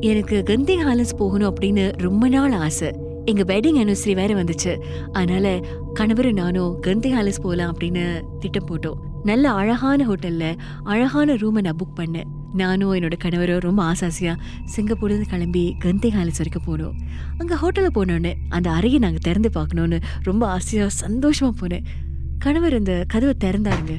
எனக்கு கந்தி ஹாலஸ் போகணும் அப்படின்னு ரொம்ப நாள் ஆசை. எங்க வெட்டிங் அனிவர்சரி வேற வந்துச்சு. அதனால கணவர் நானும் கந்தி ஹாலஸ் போகலாம் அப்படின்னு திட்டம் போட்டோம். நல்ல அழகான ஹோட்டல்ல அழகான ரூமை நான் புக் பண்ணேன். நானும் என்னோட கணவரும் ரொம்ப ஆசாசியா சிங்கப்பூர்லேருந்து கிளம்பி கந்தி ஹாலஸ் வரைக்கும் போனோம். அங்க ஹோட்டலில் போனோடனே அந்த அறையை நாங்கள் திறந்து பார்க்கணுன்னு ரொம்ப ஆசையா சந்தோஷமா போனேன். கணவர் அந்த கதவை திறந்தாருங்க.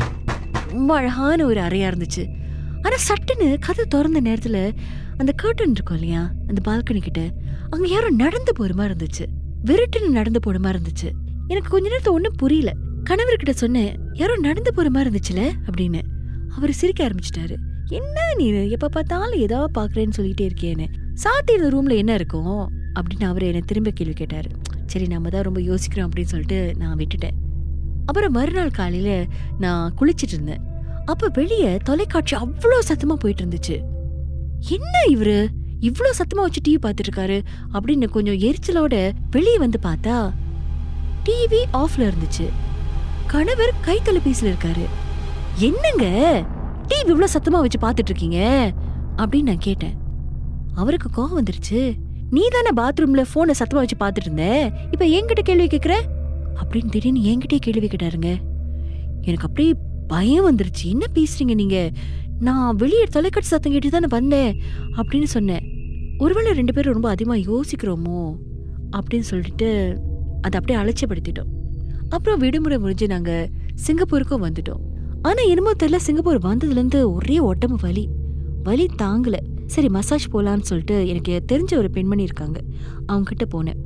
ரொம்ப அழகான ஒரு அறையா இருந்துச்சு. ஆனா சட்டுன்னு கதை திறந்த நேரத்துல அந்த கர்டன் இருக்கும் இல்லையா அந்த பால்கனி கிட்ட அங்க யாரோ நடந்து போற மாதிரி இருந்துச்சு. விருட்டுன்னு நடந்து போற மாதிரி இருந்துச்சு. எனக்கு கொஞ்ச நேரத்தை ஒன்றும் புரியல. கணவர்கிட்ட சொன்னேன் யாரோ நடந்து போற மாதிரி இருந்துச்சுல? அப்படின்னு. அவர் சிரிக்க ஆரம்பிச்சிட்டாரு. என்ன நீ எப்ப பார்த்தாலும் ஏதாவது பாக்குறேன்னு சொல்லிட்டே இருக்கேன்னு. சாத்தி இருந்த ரூம்ல என்ன இருக்கும் அப்படின்னு அவர் என்னை திரும்ப கேள்வி கேட்டாரு. சரி நம்ம தான் ரொம்ப யோசிக்கிறோம் அப்படின்னு சொல்லிட்டு நான் விட்டுட்டேன். அப்புறம் மறுநாள் காலையில நான் குளிச்சிட்டு இருந்தேன். அப்ப வெளிய தொலைக்காட்சி அவ்வளோ சத்தமா போயிட்டு இருந்துச்சு என்ன இவரு? இவ்வளோ சத்தமா வச்சு டிவி பார்த்துட்டு இருக்காரு அப்படின்னு கொஞ்சம் எரிச்சலோட வெளியே வந்து பார்த்தா டிவி ஆஃப்ல இருந்துச்சு. கணவர் கை தொலைபேசியில் இருக்காரு. என்னங்க? டிவி இவ்வளோ சத்தமா வச்சு பார்த்துட்டு இருக்கீங்க அப்படின்னு நான் கேட்டேன். அவருக்கு கோவம் வந்துருச்சு. நீ தானே பாத்ரூம்ல போனை சத்தமா வச்சு பார்த்துட்டு இருந்த இப்ப என்கிட்ட கேள்வி கேட்குற அப்படின்னு திடீர்னு என்கிட்டயே கேள்வி கேட்டாருங்க. எனக்கு அப்படியே பயம் வந்துருச்சு. என்ன பேசுறீங்க நீங்க? நான் வெளியே தொலைக்காட்சி சத்தம் கேட்டு தானே வந்தேன் அப்படின்னு சொன்னேன். ஒருவேளை ரெண்டு பேரும் ரொம்ப அதிகமா யோசிக்கிறோமோ அப்படின்னு சொல்லிட்டு அதை அப்படியே அலட்சியப்படுத்திட்டோம். அப்புறம் விடுமுறை முடிஞ்சு நாங்க சிங்கப்பூருக்கும் வந்துட்டோம். ஆனா என்னமோ தெரியல சிங்கப்பூர் வந்ததுல இருந்து ஒரே உடம்பு வலி. வலி தாங்கல. சரி மசாஜ் போலான்னு சொல்லிட்டு எனக்கு தெரிஞ்ச ஒரு பெண்மணி இருக்காங்க. அவங்க கிட்ட போனேன்.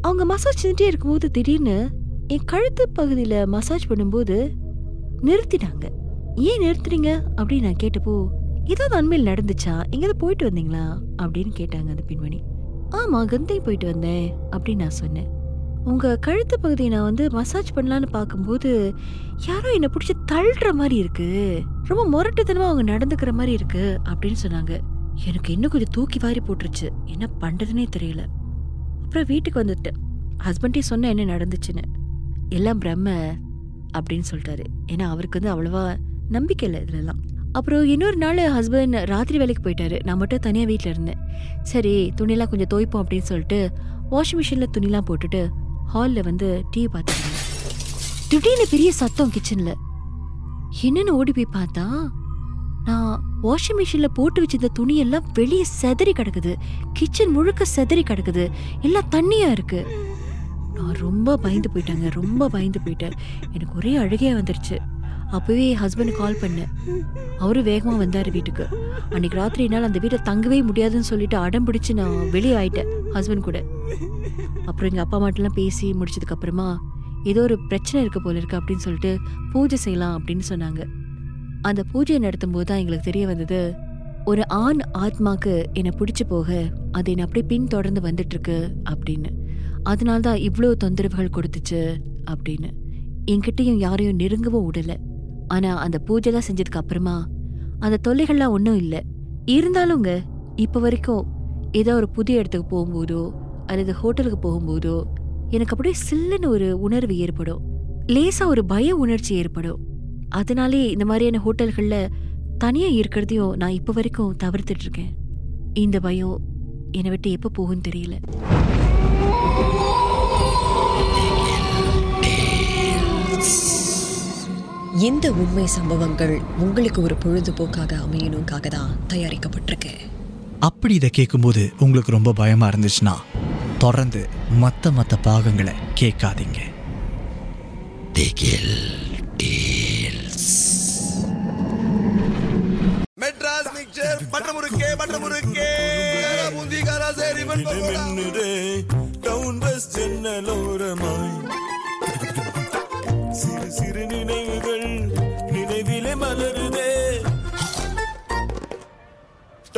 அவங்க மசாஜ் செஞ்சுட்டே இருக்கும்போது திடீர்னு என் கழுத்து பகுதியில மசாஜ் பண்ணும்போது நிறுத்திட்டாங்க. ஏன் நிறுத்துறீங்க? அப்படின்னு நான் கேட்டப்போ ஏதாவது அண்மையில் நடந்துச்சா? எங்கேயாவது போயிட்டு வந்தீங்களா? அப்படின்னு கேட்டாங்க அந்த பெண்மணி. ஆமாம் கந்தை போயிட்டு வந்தேன் அப்படின்னு நான் சொன்னேன். உங்கள் கழுத்து பகுதியை நான் வந்து மசாஜ் பண்ணலான்னு பார்க்கும்போது யாரோ என்னை பிடிச்சி தள்ளுற மாதிரி இருக்குது ரொம்ப முரட்டுத்தனமாக அவங்க நடந்துக்கிற மாதிரி இருக்குது அப்படின்னு சொன்னாங்க. எனக்கு இன்னும் கொஞ்சம் தூக்கி வாரி போட்டுருச்சு. என்ன பண்ணுறதுனே தெரியல. அப்புறம் வீட்டுக்கு வந்துட்டேன். ஹஸ்பண்டே சொன்ன என்ன நடந்துச்சுன்னு. எல்லாம் பிரம்ம அப்படின்னு சொல்லிட்டாரு. ஏன்னா அவருக்கு வந்து அவ்வளவா நம்பிக்கை இல்லை இதுலலாம். அப்புறம் இன்னொரு நாள் ஹஸ்பண்ட் ராத்திரி வேலைக்கு போயிட்டாரு. நான் மட்டும் தனியாக வீட்டில் இருந்தேன். சரி துணியெல்லாம் கொஞ்சம் துவைப்போம் அப்படின்னு சொல்லிட்டு வாஷிங் மிஷினில் துணிலாம் போட்டுட்டு ஹாலில் வந்து டீ பார்த்துருந்தேன் திடீர்னு பெரிய சத்தம் கிச்சனில் என்னென்னு ஓடி போய் பார்த்தா நான் வாஷிங் மிஷினில் போட்டு வச்சிருந்த துணியெல்லாம் வெளியே செதறி கிடக்குது. கிச்சன் முழுக்க செதறி கிடக்குது. எல்லாம் தண்ணியாக இருக்குது நான் ரொம்ப பயந்து போயிட்டேங்க ரொம்ப பயந்து போயிட்டேன். எனக்கு ஒரே அழுகையாக வந்துருச்சு. அப்போவே ஹஸ்பண்ட் கால் பண்ணேன் அவரு வேகமாக வந்தார் வீட்டுக்கு. அன்னைக்கு ராத்திரி என்னால் அந்த வீட்டை தங்கவே முடியாதுன்னு சொல்லிட்டு அடம் பிடிச்சி நான் வெளியே ஆயிட்டேன் ஹஸ்பண்ட் கூட. அப்புறம் எங்கள் அப்பா அம்மாட்டெல்லாம் பேசி முடிச்சதுக்கப்புறமா ஏதோ ஒரு பிரச்சனை இருக்க போல இருக்கு அப்படின்னு சொல்லிட்டு பூஜை செய்யலாம் அப்படின்னு சொன்னாங்க. அந்த பூஜையை நடத்தும் போது தான் எங்களுக்கு தெரிய வந்தது ஒரு ஆண் ஆத்மாக்கு என்னை பிடிச்சி போக அது என்னை அப்படியே பின்தொடர்ந்து வந்துட்டு இருக்கு அப்படின்னு. அதனால தான் இவ்வளோ தொந்தரவுகள் கொடுத்துச்சு அப்படின்னு. என்கிட்டையும் யாரையும் நெருங்கவும் விடலை. ஆனால் அந்த பூஜைலாம் செஞ்சதுக்கு அப்புறமா அந்த தொல்லைகள்லாம் ஒன்றும் இல்லை. இருந்தாலுங்க இப்போ வரைக்கும் ஏதோ ஒரு புதிய இடத்துக்கு போகும்போதோ அல்லது ஹோட்டலுக்கு போகும்போதோ எனக்கு அப்படியே சில்லுன்னு ஒரு உணர்வு ஏற்படும். லேசாக ஒரு பய உணர்ச்சி ஏற்படும். அதனாலே இந்த மாதிரியான ஹோட்டல்களில் தனியாக இருக்கிறதையும் நான் இப்போ வரைக்கும் தவிர்த்துட்ருக்கேன் இந்த பயம் என்னை விட்டு எப்போ போகும்னு தெரியல. இந்த உண்மை சம்பவங்கள் உங்களுக்கு ஒரு பொழுதுபோக்காக அமையணுக்காக தான் தயாரிக்கப்பட்டிருக்கு. அப்படி இதை கேட்கும்போது உங்களுக்கு ரொம்ப பயமா இருந்துச்சுன்னா தொடர்ந்து மற்ற மற்ற பாகங்களை கேட்காதீங்க. மெட்ராஸ் மிக்சர் பட்ட முறுக்கே பட்ட முறுக்கே பூந்திகாரா சரி டவுன் பஸ் ஜன்னலோரமாய்